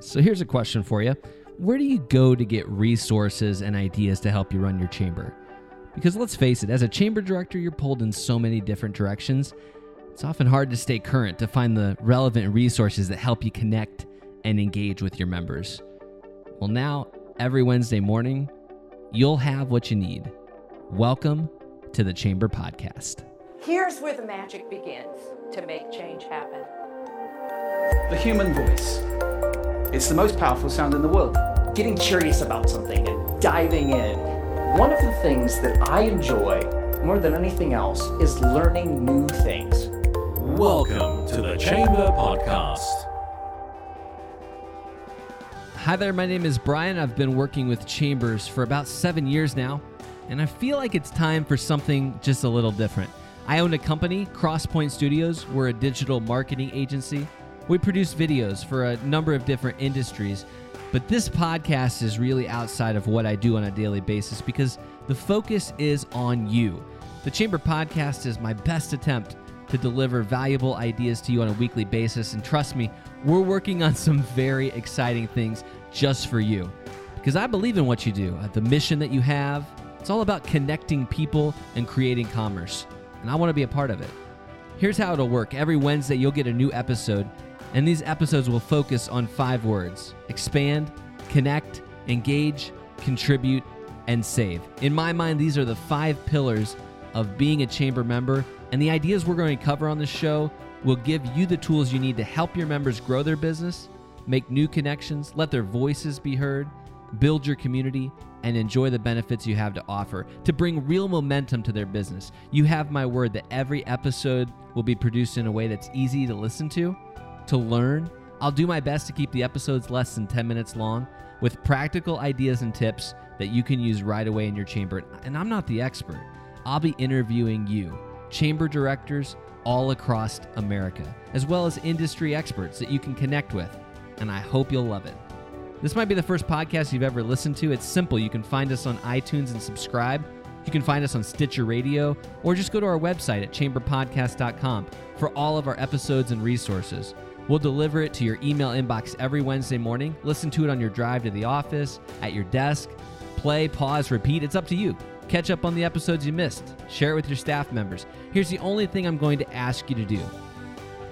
So here's a question for you Where do you go to get resources and ideas to help you run your chamber? Because let's face it, as a chamber director, you're pulled in so many different directions. It's often hard to stay current to find the relevant resources that help you connect and engage with your members. Well, now, every Wednesday morning, you'll have what you need. Welcome to the Chamber Podcast. Here's where the magic begins to make change happen. The human voice. It's the most powerful sound in the world. Getting curious about something and diving in. One of the things that I enjoy more than anything else is learning new things. Welcome to the Chamber Podcast. Hi there, my name is Brian. I've been working with Chambers for about seven years now, and I feel like it's time for something just a little different. I own a company, Crosspoint Studios. We're a digital marketing agency. We produce videos for a number of different industries, but this podcast is really outside of what I do on a daily basis because the focus is on you. The Chamber Podcast is my best attempt to deliver valuable ideas to you on a weekly basis, and trust me, we're working on some very exciting things just for you because I believe in what you do, uh, the mission that you have. It's all about connecting people and creating commerce, and I want to be a part of it. Here's how it'll work every Wednesday, you'll get a new episode and these episodes will focus on five words expand, connect, engage, contribute, and save. In my mind, these are the five pillars of being a chamber member, and the ideas we're going to cover on the show will give you the tools you need to help your members grow their business, make new connections, let their voices be heard, build your community, and enjoy the benefits you have to offer to bring real momentum to their business. You have my word that every episode will be produced in a way that's easy to listen to to learn. I'll do my best to keep the episodes less than 10 minutes long with practical ideas and tips that you can use right away in your chamber. And I'm not the expert, I'll be interviewing you, chamber directors all across America, as well as industry experts that you can connect with. And I hope you'll love it. This might be the first podcast you've ever listened to. It's simple. You can find us on iTunes and subscribe. You can find us on Stitcher Radio, or just go to our website at chamberpodcast.com for all of our episodes and resources. We'll deliver it to your email inbox every Wednesday morning. Listen to it on your drive to the office, at your desk. Play, pause, repeat. It's up to you. Catch up on the episodes you missed. Share it with your staff members. Here's the only thing I'm going to ask you to do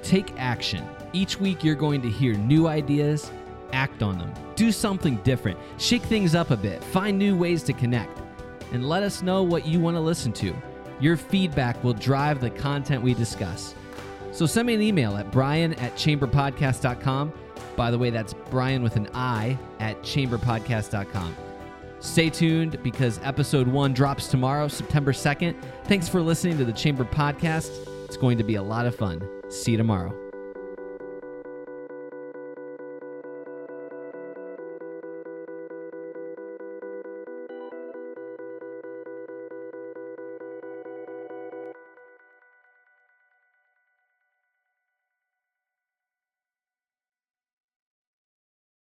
take action. Each week, you're going to hear new ideas, act on them. Do something different. Shake things up a bit. Find new ways to connect. And let us know what you want to listen to. Your feedback will drive the content we discuss. So send me an email at brian at chamberpodcast.com. By the way, that's Brian with an I at chamberpodcast.com. Stay tuned because episode one drops tomorrow, September 2nd. Thanks for listening to the Chamber Podcast. It's going to be a lot of fun. See you tomorrow.